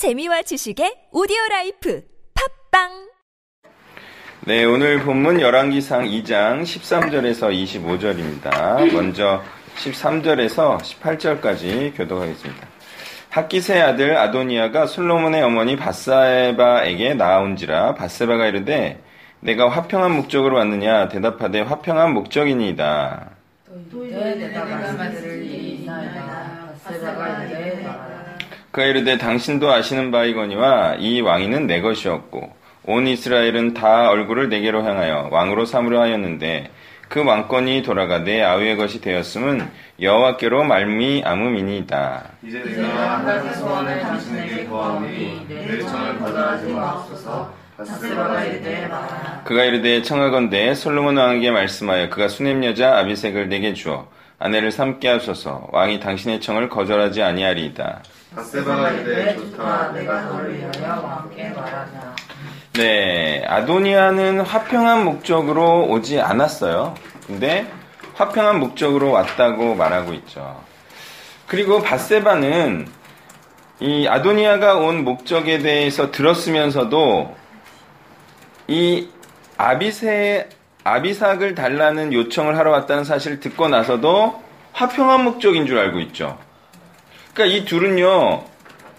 재미와 지식의 오디오 라이프 팟빵 네, 오늘 본문 열왕기상 2장 13절에서 25절입니다. 먼저 13절에서 18절까지 교독하겠습니다. 학깃의 아들 아도니아가 솔로몬의 어머니 밧세바에게 나아온지라 밧세바가 이르되 네가 화평한 목적으로 왔느냐 대답하되 화평한 목적이니이다. 말씀드릴 일이 있나이 그가 이르되 당신도 아시는 바이거니와 이 왕위는 내 것이었고 온 이스라엘은 다 얼굴을 내게로 향하여 왕으로 삼으려 하였는데 그 왕권이 돌아가 내 아우의 것이 되었음은 여호와께로 말미암음이니이다. 이제 내가 한 가지 소원을 당신에게 구하오니 내 청을 거절하지 마옵소서 그가 이르되 청하건대 솔로몬 왕에게 말씀하여 그가 수냄 여자 아비색을 내게 주어 아내를 삼게 하소서 왕이 당신의 청을 거절하지 아니하리이다. 바세바가 이르되 좋다 내가 너를 위하여 왕께 말하자. 네, 아도니아는 화평한 목적으로 오지 않았어요. 근데 화평한 목적으로 왔다고 말하고 있죠. 그리고 바세바는 이 아도니아가 온 목적에 대해서 들었으면서도 이 아비세 아비삭을 달라는 요청을 하러 왔다는 사실을 듣고 나서도 화평한 목적인 줄 알고 있죠. 그러니까 이 둘은요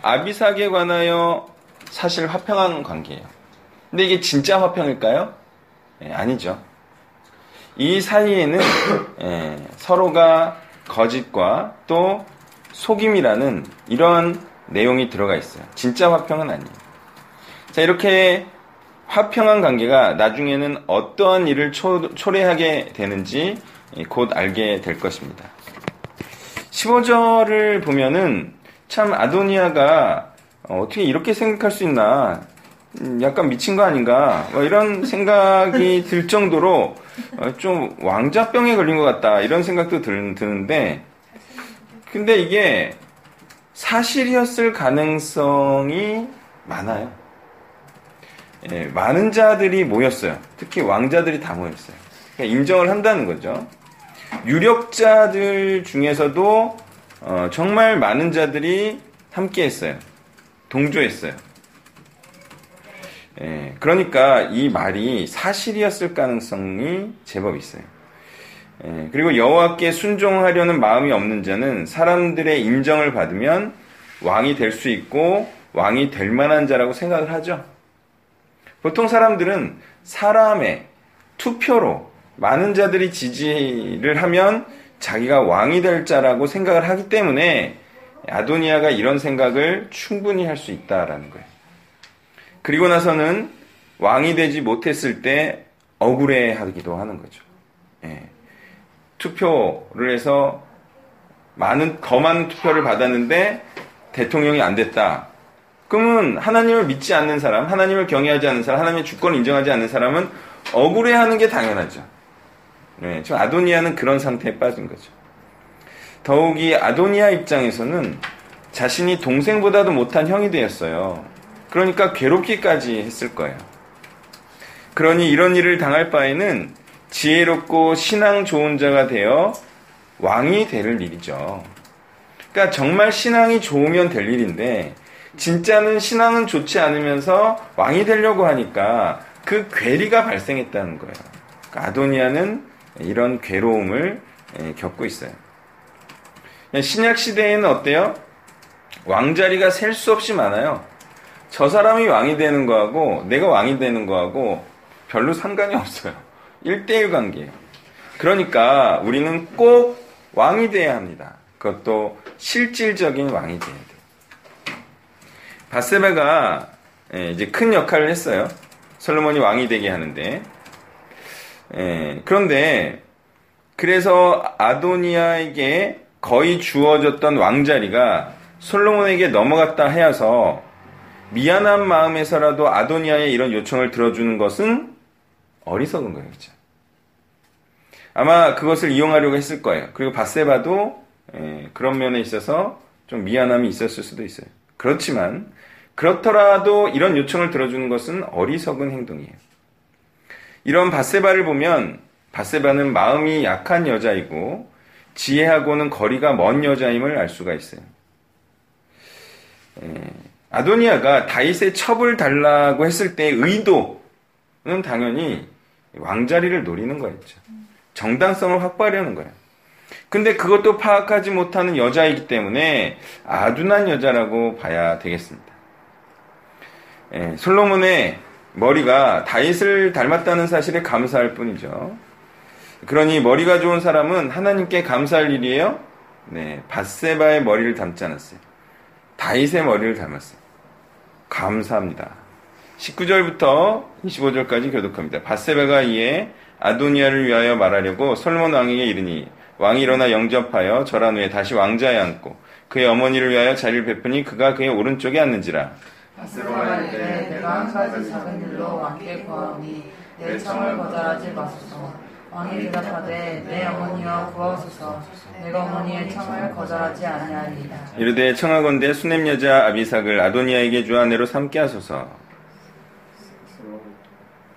아비삭에 관하여 사실 화평한 관계예요. 근데 이게 진짜 화평일까요? 예, 아니죠. 이 사이에는 예, 서로가 거짓과 또 속임이라는 이런 내용이 들어가 있어요. 진짜 화평은 아니에요. 자, 이렇게 화평한 관계가 나중에는 어떠한 일을 초, 초래하게 되는지 곧 알게 될 것입니다. 15절을 보면은 참 아도니아가 어떻게 이렇게 생각할 수 있나 음, 약간 미친 거 아닌가 뭐 이런 생각이 들 정도로 어, 좀 왕자병에 걸린 것 같다 이런 생각도 드는데 근데 이게 사실이었을 가능성이 많아요. 예, 많은 자들이 모였어요. 특히 왕자들이 다 모였어요. 그러니까 인정을 한다는 거죠. 유력자들 중에서도 어, 정말 많은 자들이 함께했어요. 동조했어요. 예, 그러니까 이 말이 사실이었을 가능성이 제법 있어요. 예, 그리고 여호와께 순종하려는 마음이 없는 자는 사람들의 인정을 받으면 왕이 될 수 있고 왕이 될 만한 자라고 생각을 하죠. 보통 사람들은 사람의 투표로 많은 자들이 지지를 하면 자기가 왕이 될 자라고 생각을 하기 때문에 아도니아가 이런 생각을 충분히 할 수 있다라는 거예요. 그리고 나서는 왕이 되지 못했을 때 억울해 하기도 하는 거죠. 예. 투표를 해서 많은 더 많은 투표를 받았는데 대통령이 안 됐다. 그러면 하나님을 믿지 않는 사람, 하나님을 경외하지 않는 사람, 하나님의 주권을 인정하지 않는 사람은 억울해 하는 게 당연하죠. 네, 지금 아도니아는 그런 상태에 빠진 거죠. 더욱이 아도니아 입장에서는 자신이 동생보다도 못한 형이 되었어요. 그러니까 괴롭기까지 했을 거예요. 그러니 이런 일을 당할 바에는 지혜롭고 신앙 좋은 자가 되어 왕이 될 일이죠. 그러니까 정말 신앙이 좋으면 될 일인데 진짜는 신앙은 좋지 않으면서 왕이 되려고 하니까 그 괴리가 발생했다는 거예요. 그러니까 아도니아는 이런 괴로움을 겪고 있어요. 신약 시대에는 어때요? 왕자리가 셀 수 없이 많아요. 저 사람이 왕이 되는 거하고 내가 왕이 되는 거하고 별로 상관이 없어요. 1대1 관계예요. 그러니까 우리는 꼭 왕이 돼야 합니다. 그것도 실질적인 왕이 돼야 돼요. 바세바가 이제 큰 역할을 했어요. 솔로몬이 왕이 되게 하는데. 그런데 그래서 아도니아에게 거의 주어졌던 왕자리가 솔로몬에게 넘어갔다 하여서 미안한 마음에서라도 아도니아의 이런 요청을 들어주는 것은 어리석은 거예요. 그렇죠? 아마 그것을 이용하려고 했을 거예요. 그리고 바세바도 예, 그런 면에 있어서 좀 미안함이 있었을 수도 있어요. 그렇지만 그렇더라도 이런 요청을 들어주는 것은 어리석은 행동이에요. 이런 바세바를 보면 바세바는 마음이 약한 여자이고 지혜하고는 거리가 먼 여자임을 알 수가 있어요. 예, 아도니아가 다윗의 첩을 달라고 했을 때의 의도는 당연히 왕자리를 노리는 거였죠. 정당성을 확보하려는 거예요. 근데 그것도 파악하지 못하는 여자이기 때문에 아둔한 여자라고 봐야 되겠습니다. 예, 솔로몬의 머리가 다윗을 닮았다는 사실에 감사할 뿐이죠. 그러니 머리가 좋은 사람은 하나님께 감사할 일이에요. 네, 바세바의 머리를 닮지 않았어요. 다윗의 머리를 닮았어요. 감사합니다. 19절부터 25절까지 교독합니다. 바세바가 이에 아도니아를 위하여 말하려고 솔몬 왕에게 이르니 왕이 일어나 영접하여 절한 후에 다시 왕자에 앉고 그의 어머니를 위하여 자리를 베푸니 그가 그의 오른쪽에 앉는지라. 바스로가 이르되 내가 한 가지 작은 일로 왕께 구하오니 내 청을 거절하지 마소서. 왕이 대답하되 내 어머니와 구하소서. 내가 어머니의 청을 거절하지 아니하리이다. 이르되 청하건대 수냄 여자 아비삭을 아도니아에게 주 아내로 삼게 하소서.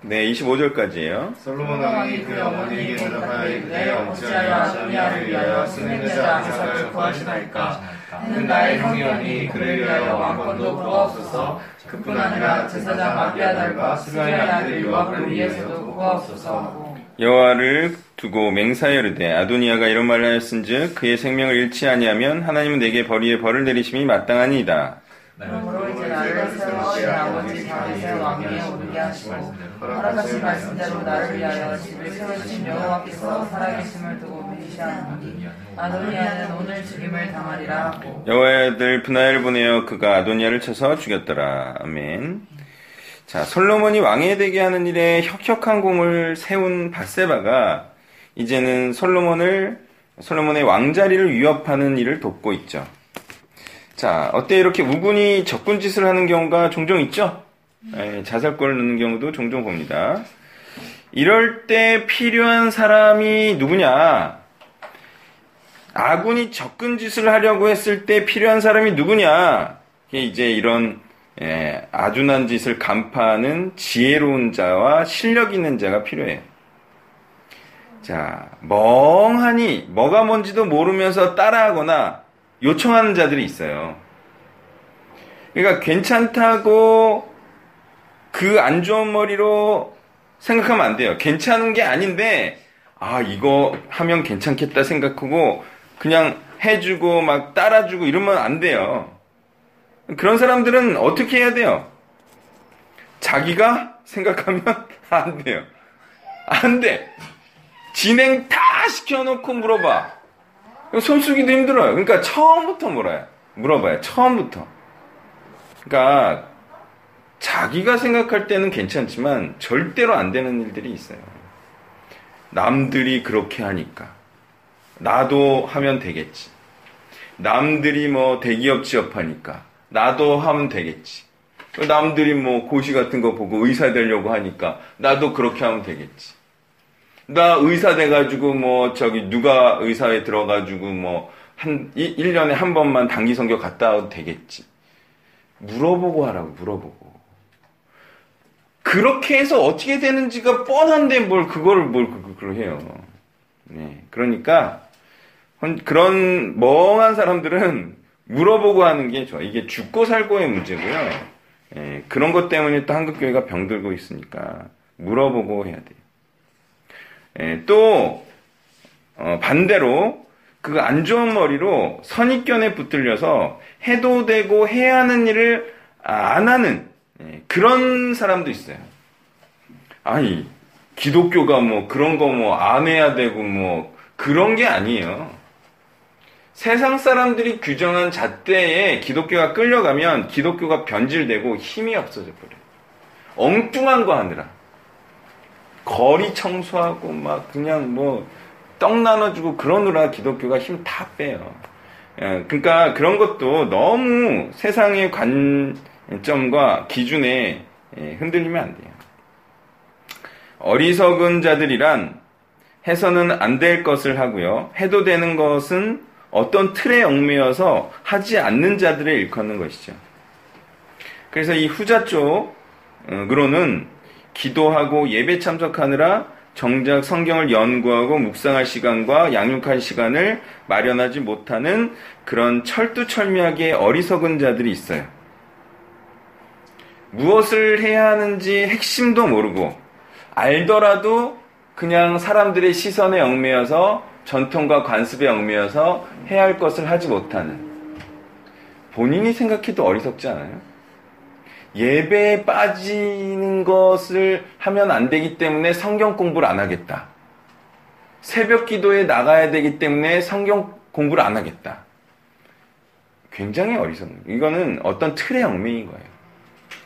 네, 25절까지예요. 솔로몬 왕이 그의 어머니에게 대답하여 이르되 어찌하여 아도니아를 위하여 수냄여자 아비삭을 구하시나이까 그는 나의 형이오니 그를 위하여 왕권도 구하옵소서 그뿐 아니라 제사장 아비아달과 수리아의 아들 요압을 위해서도 구하옵소서 여호와를 두고 맹사하여 이르되 아도니아가 이런 말을 하였은즉 그의 생명을 잃지 아니하면 하나님은 내게 벌이에 벌을 내리심이 마땅하니이다. 그러므로 이제 나를 세워 내 아버지 다윗의 왕위에 오르게 하시고 허락하신 말씀대로 나를 위하여 집을 세우신 여호와께서 살아계심을 두고 맹시하노니 아도니아는 오늘 죽임을 당하리라 하고 여호와의 아들 분하엘을 보내어 그가 아도니아를 쳐서 죽였더라. 아멘. 자, 솔로몬이 왕이 되게 하는 일에 혁혁한 공을 세운 바세바가 이제는 솔로몬을 솔로몬의 왕자리를 위협하는 일을 돕고 있죠. 자, 어때 이렇게 우군이 적군 짓을 하는 경우가 종종 있죠? 예, 자살골을 넣는 경우도 종종 봅니다. 이럴 때 필요한 사람이 누구냐? 아군이 적군 짓을 하려고 했을 때 필요한 사람이 누구냐? 이제 이런 예, 아둔한 짓을 간파하는 지혜로운 자와 실력 있는 자가 필요해요. 자, 멍하니 뭐가 뭔지도 모르면서 따라하거나 요청하는 자들이 있어요. 그러니까 괜찮다고 그 안 좋은 머리로 생각하면 안 돼요. 괜찮은 게 아닌데, 아, 이거 하면 괜찮겠다 생각하고 그냥 해주고 막 따라주고 이러면 안 돼요. 그런 사람들은 어떻게 해야 돼요? 자기가 생각하면 안 돼요. 안 돼. 진행 다 시켜놓고 물어봐. 손쓰기도 힘들어요. 그러니까 처음부터 물어요. 물어봐요. 처음부터. 그러니까 자기가 생각할 때는 괜찮지만 절대로 안 되는 일들이 있어요. 남들이 그렇게 하니까 나도 하면 되겠지. 남들이 뭐 대기업 취업하니까 나도 하면 되겠지. 남들이 뭐 고시 같은 거 보고 의사 되려고 하니까 나도 그렇게 하면 되겠지. 나 의사 돼가지고 뭐 저기 누가 의사에 들어가지고 뭐 한 1년에 한 번만 단기 성교 갔다 와도 되겠지. 물어보고 하라고 물어보고. 그렇게 해서 어떻게 되는지가 뻔한데 뭘 그거를 뭘 그걸 해요. 네. 그러니까 그런 멍한 사람들은 물어보고 하는 게 좋아. 이게 죽고 살고의 문제고요. 예, 그런 것 때문에 또 한국교회가 병들고 있으니까 물어보고 해야 돼요. 예, 또 어, 반대로 그 안 좋은 머리로 선입견에 붙들려서 해도 되고 해야 하는 일을 안 하는 예, 그런 사람도 있어요. 아니 기독교가 뭐 그런 거 뭐 안 해야 되고 뭐 그런 게 아니에요. 세상 사람들이 규정한 잣대에 기독교가 끌려가면 기독교가 변질되고 힘이 없어져 버려요. 엉뚱한 거 하느라. 거리 청소하고 막 그냥 뭐 떡 나눠주고 그러느라 기독교가 힘 다 빼요. 예, 그러니까 그런 것도 너무 세상의 관점과 기준에 예, 흔들리면 안 돼요. 어리석은 자들이란 해서는 안 될 것을 하고요. 해도 되는 것은 어떤 틀에 얽매여서 하지 않는 자들을 일컫는 것이죠. 그래서 이 후자 쪽으로는 기도하고 예배 참석하느라 정작 성경을 연구하고 묵상할 시간과 양육할 시간을 마련하지 못하는 그런 철두철미하게 어리석은 자들이 있어요. 무엇을 해야 하는지 핵심도 모르고 알더라도 그냥 사람들의 시선에 얽매여서 전통과 관습에 얽매여서 해야 할 것을 하지 못하는 본인이 생각해도 어리석지 않아요? 예배에 빠지는 것을 하면 안 되기 때문에 성경 공부를 안 하겠다. 새벽 기도에 나가야 되기 때문에 성경 공부를 안 하겠다. 굉장히 어리석은 이거는 어떤 틀의 얽매인 거예요.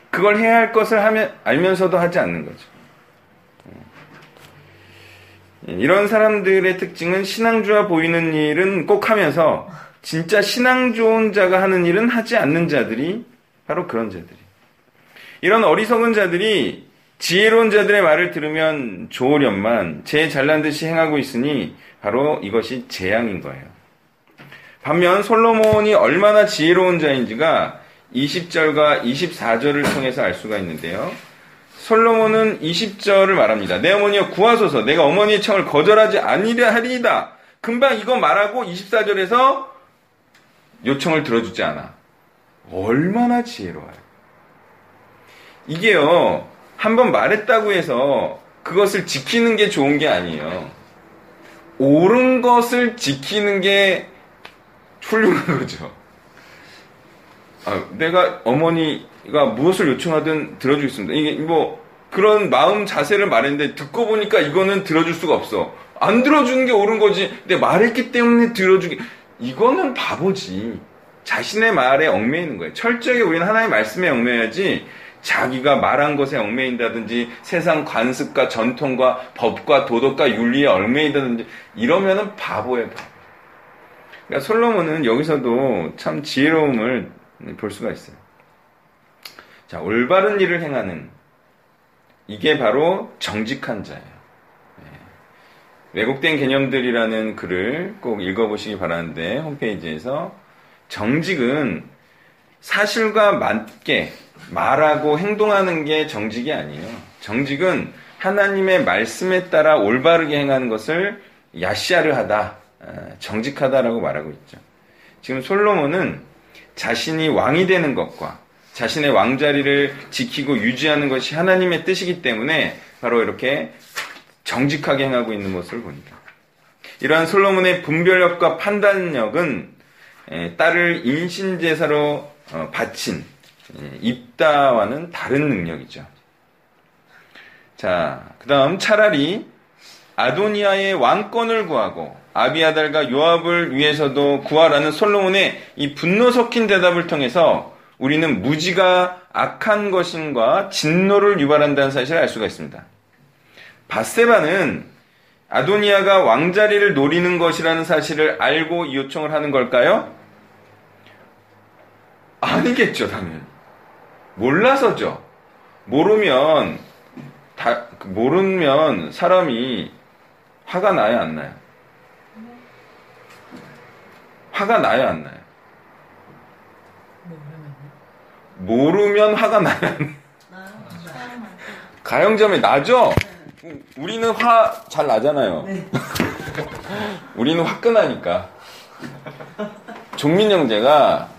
그걸 해야 할 것을 하면 알면서도 하지 않는 거죠. 예, 이런 사람들의 특징은 신앙주와 보이는 일은 꼭 하면서 진짜 신앙 좋은 자가 하는 일은 하지 않는 자들이 바로 그런 자들이. 이런 어리석은 자들이 지혜로운 자들의 말을 들으면 좋으련만 제 잘난 듯이 행하고 있으니 바로 이것이 재앙인 거예요. 반면 솔로몬이 얼마나 지혜로운 자인지가 20절과 24절을 통해서 알 수가 있는데요. 솔로몬은 20절을 말합니다. 내 어머니여 구하소서 내가 어머니의 청을 거절하지 아니려 하리이다. 금방 이거 말하고 24절에서 요청을 들어주지 않아. 얼마나 지혜로워요. 이게요, 한번 말했다고 해서 그것을 지키는 게 좋은 게 아니에요. 옳은 것을 지키는 게 훌륭한 거죠. 아, 내가 어머니가 무엇을 요청하든 들어주겠습니다. 이게 뭐 그런 마음 자세를 말했는데 듣고 보니까 이거는 들어줄 수가 없어. 안 들어주는 게 옳은 거지. 근데 말했기 때문에 들어주기. 이거는 바보지. 자신의 말에 얽매이는 거예요. 철저하게 우리는 하나님의 말씀에 얽매여야지 자기가 말한 것에 얽매인다든지 세상 관습과 전통과 법과 도덕과 윤리에 얽매인다든지 이러면은 바보예요. 바보. 그러니까 솔로몬은 여기서도 참 지혜로움을 볼 수가 있어요. 자, 올바른 일을 행하는 이게 바로 정직한 자예요. 네. 왜곡된 개념들이라는 글을 꼭 읽어보시기 바라는데 홈페이지에서 정직은 사실과 맞게 말하고 행동하는 게 정직이 아니에요. 정직은 하나님의 말씀에 따라 올바르게 행하는 것을 야시아르하다, 아, 정직하다라고 말하고 있죠. 지금 솔로몬은 자신이 왕이 되는 것과 자신의 왕자리를 지키고 유지하는 것이 하나님의 뜻이기 때문에 바로 이렇게 정직하게 행하고 있는 모습을 봅니다. 이러한 솔로몬의 분별력과 판단력은 딸을 인신제사로 어, 바친 입다와는 다른 능력이죠. 자, 그 다음 차라리 아도니아의 왕권을 구하고 아비아달과 요압을 위해서도 구하라는 솔로몬의 이 분노 섞인 대답을 통해서 우리는 무지가 악한 것인과 진노를 유발한다는 사실을 알 수가 있습니다. 바세바는 아도니아가 왕자리를 노리는 것이라는 사실을 알고 이 요청을 하는 걸까요? 아니겠죠, 당연히. 몰라서죠. 모르면, 다, 모르면 사람이 화가 나요, 안 나요? 화가 나요, 안 나요? 모르면 화가 나요? 가영점에 나죠? 우리는 화 잘 나잖아요. 우리는 화끈하니까. 종민 형제가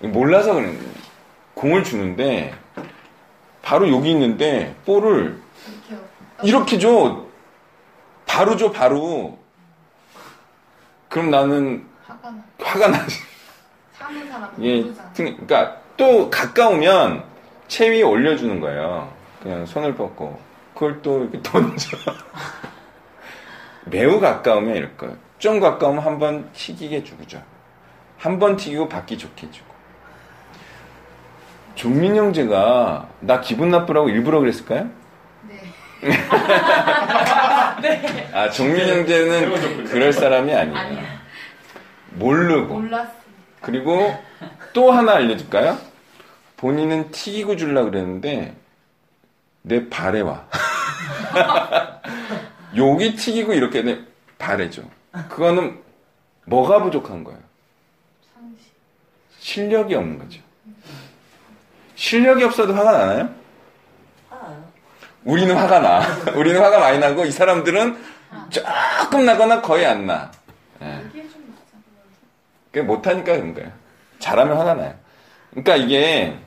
몰라서 그런 거예요. 공을 주는데 바로 여기 있는데 볼을 이렇게 줘. 바로 줘, 바로. 그럼 나는 화가 나. 화가 나지. 사는 사람 예, 그러니까 또 가까우면 채 위에 올려주는 거예요. 그냥 손을 뻗고 그걸 또 이렇게 던져. 매우 가까우면 이럴 거예요. 좀 가까우면 한 번 튀기게 주죠. 한 번 튀기고 받기 좋게 해주고. 종민 형제가 나 기분 나쁘라고 일부러 그랬을까요? 네. 아, 종민 형제는 그럴 사람이 아니에요. 아니야. 모르고. 몰랐어. 그리고 또 하나 알려줄까요? 본인은 튀기고 줄라 그랬는데 내 발에 와. 여기 튀기고 이렇게 내 발에 줘. 그거는 뭐가 부족한 거예요? 실력이 없는 거죠. 실력이 없어도 화가 나나요? 우리는 화가 나. 우리는 화가 많이 나고 이 사람들은 조금 나거나 거의 안 나. 예. 그게 못하니까 그런 거예요. 잘하면 화가 나요. 그러니까 이게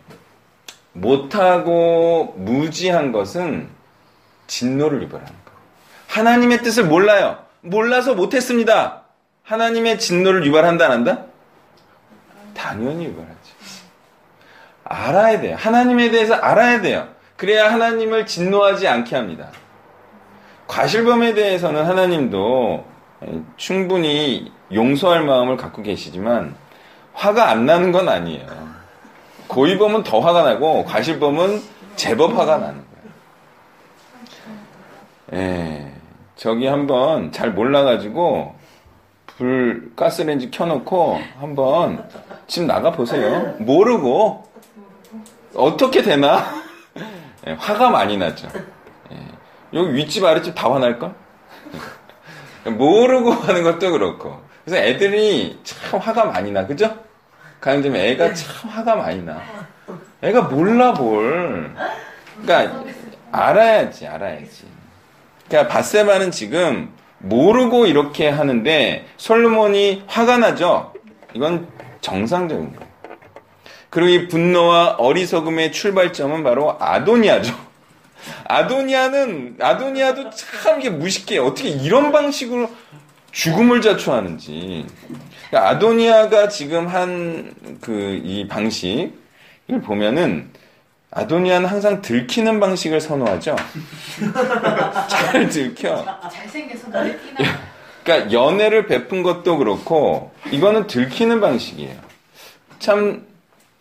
못하고 무지한 것은 진노를 유발하는 거예요. 하나님의 뜻을 몰라요. 몰라서 못했습니다. 하나님의 진노를 유발한다, 안 한다? 당연히 유발하지. 알아야 돼요. 하나님에 대해서 알아야 돼요. 그래야 하나님을 진노하지 않게 합니다. 과실범에 대해서는 하나님도 충분히 용서할 마음을 갖고 계시지만 화가 안 나는 건 아니에요. 고의범은 더 화가 나고 과실범은 제법 화가 나는 거예요. 예, 저기 한번 잘 몰라가지고 불 가스레인지 켜놓고 한번 집 나가 보세요. 모르고 어떻게 되나 예, 화가 많이 나죠. 예, 여기 윗집 아랫집 다 화날걸? 모르고 하는 것도 그렇고. 그래서 애들이 참 화가 많이 나, 그죠? 가영점에 애가 참 화가 많이 나. 애가 몰라 뭘. 그러니까 알아야지, 알아야지. 그러니까 바세바는 지금 모르고 이렇게 하는데 솔로몬이 화가 나죠. 이건 정상적인 거예요. 그리고 이 분노와 어리석음의 출발점은 바로 아도니아죠. 아도니아는 아도니아도 참 이게 무식해. 어떻게 이런 방식으로 죽음을 자초하는지. 그러니까 아도니아가 지금 한 그 이 방식을 보면은 아도니아는 항상 들키는 방식을 선호하죠. 잘 들켜. 잘생겨서 눈에 띄나 그러니까 연애를 베푼 것도 그렇고 이거는 들키는 방식이에요. 참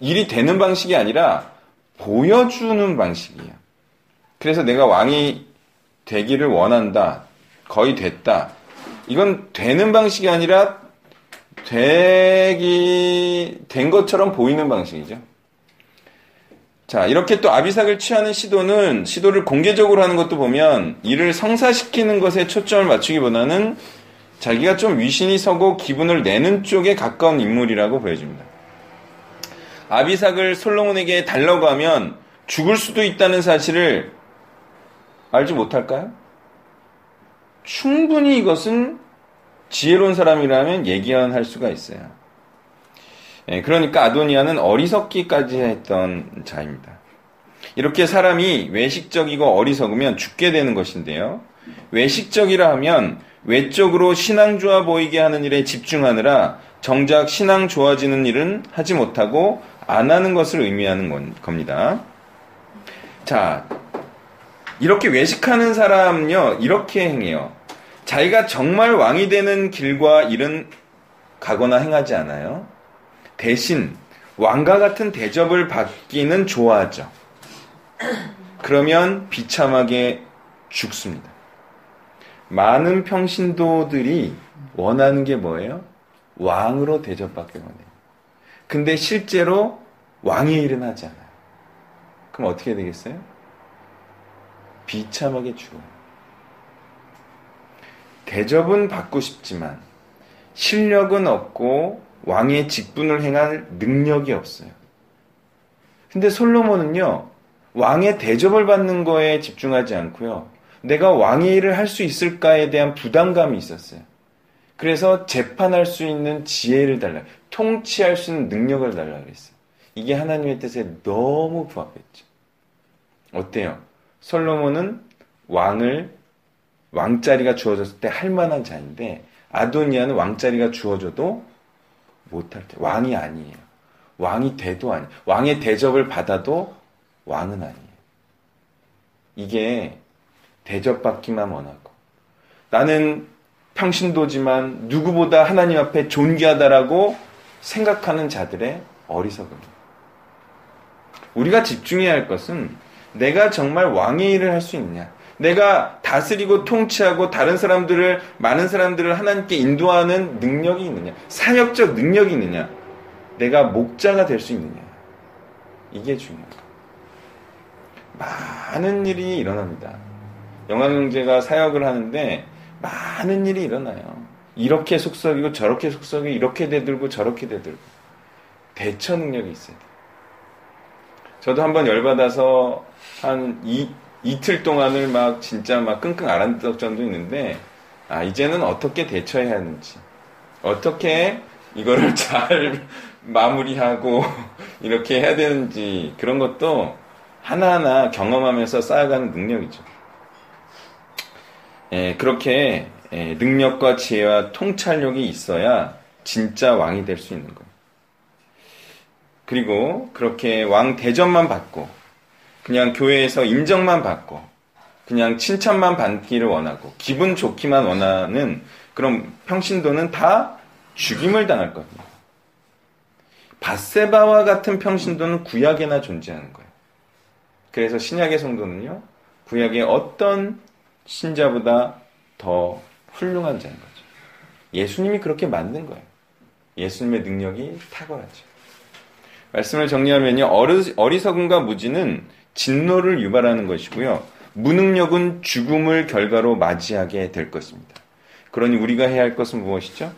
일이 되는 방식이 아니라 보여주는 방식이에요. 그래서 내가 왕이 되기를 원한다. 거의 됐다. 이건 되는 방식이 아니라 되기 된 것처럼 보이는 방식이죠. 자, 이렇게 또 아비삭을 취하는 시도는 시도를 공개적으로 하는 것도 보면 이를 성사시키는 것에 초점을 맞추기보다는 자기가 좀 위신이 서고 기분을 내는 쪽에 가까운 인물이라고 보여집니다. 아비삭을 솔로몬에게 달라고 하면 죽을 수도 있다는 사실을 알지 못할까요? 충분히 이것은 지혜로운 사람이라면 예견할 수가 있어요. 예, 그러니까 아도니아는 어리석기까지 했던 자입니다. 이렇게 사람이 외식적이고 어리석으면 죽게 되는 것인데요. 외식적이라 하면 외적으로 신앙 좋아 보이게 하는 일에 집중하느라 정작 신앙 좋아지는 일은 하지 못하고 안 하는 것을 의미하는 건, 겁니다. 자, 이렇게 외식하는 사람은요, 이렇게 행해요. 자기가 정말 왕이 되는 길과 일은 가거나 행하지 않아요. 대신 왕과 같은 대접을 받기는 좋아하죠. 그러면 비참하게 죽습니다. 많은 평신도들이 원하는 게 뭐예요? 왕으로 대접받기 원해요. 근데 실제로 왕의 일은 하지 않아요. 그럼 어떻게 되겠어요? 비참하게 죽어요. 대접은 받고 싶지만 실력은 없고 왕의 직분을 행할 능력이 없어요. 근데 솔로몬은요, 왕의 대접을 받는 거에 집중하지 않고요. 내가 왕의 일을 할 수 있을까에 대한 부담감이 있었어요. 그래서 재판할 수 있는 지혜를 달라, 통치할 수 있는 능력을 달라 그랬어요. 이게 하나님의 뜻에 너무 부합했죠. 어때요? 솔로몬은 왕을 왕자리가 주어졌을 때 할 만한 자인데 아도니아는 왕자리가 주어져도 못할 때 왕이 아니에요. 왕이 돼도 아니. 왕의 대접을 받아도 왕은 아니에요. 이게 대접받기만 원하고 나는 평신도지만 누구보다 하나님 앞에 존귀하다라고 생각하는 자들의 어리석음입니다. 우리가 집중해야 할 것은 내가 정말 왕의 일을 할 수 있냐. 내가 다스리고 통치하고 다른 사람들을, 많은 사람들을 하나님께 인도하는 능력이 있느냐. 사역적 능력이 있느냐. 내가 목자가 될 수 있느냐. 이게 중요해요. 많은 일이 일어납니다. 영광경제가 사역을 하는데 많은 일이 일어나요. 이렇게 속썩이고 저렇게 속썩이고 이렇게 대들고 저렇게 대들고 대처 능력이 있어야 돼요. 저도 한번 열받아서 한 이, 이틀 동안을 막 진짜 막 끙끙 앓았던 적도 있는데 아 이제는 어떻게 대처해야 하는지 어떻게 이거를 잘 마무리하고 이렇게 해야 되는지 그런 것도 하나하나 경험하면서 쌓아가는 능력이죠. 예, 그렇게 예, 능력과 지혜와 통찰력이 있어야 진짜 왕이 될 수 있는 거예요. 그리고 그렇게 왕 대접만 받고 그냥 교회에서 인정만 받고 그냥 칭찬만 받기를 원하고 기분 좋기만 원하는 그런 평신도는 다 죽임을 당할 겁니다. 바세바와 같은 평신도는 구약에나 존재하는 거예요. 그래서 신약의 성도는요, 구약의 어떤 신자보다 더 훌륭한 자인 거죠. 예수님이 그렇게 만든 거예요. 예수님의 능력이 탁월하죠. 말씀을 정리하면요, 어리, 석음과 무지는 진노를 유발하는 것이고요, 무능력은 죽음을 결과로 맞이하게 될 것입니다. 그러니 우리가 해야 할 것은 무엇이죠?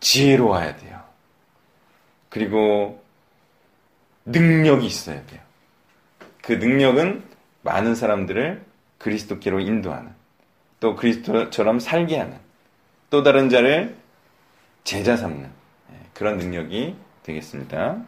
지혜로워야 돼요. 그리고 능력이 있어야 돼요. 그 능력은 많은 사람들을 그리스도께로 인도하는, 또 그리스도처럼 살게 하는, 또 다른 자를 제자 삼는 예, 그런 능력이 되겠습니다.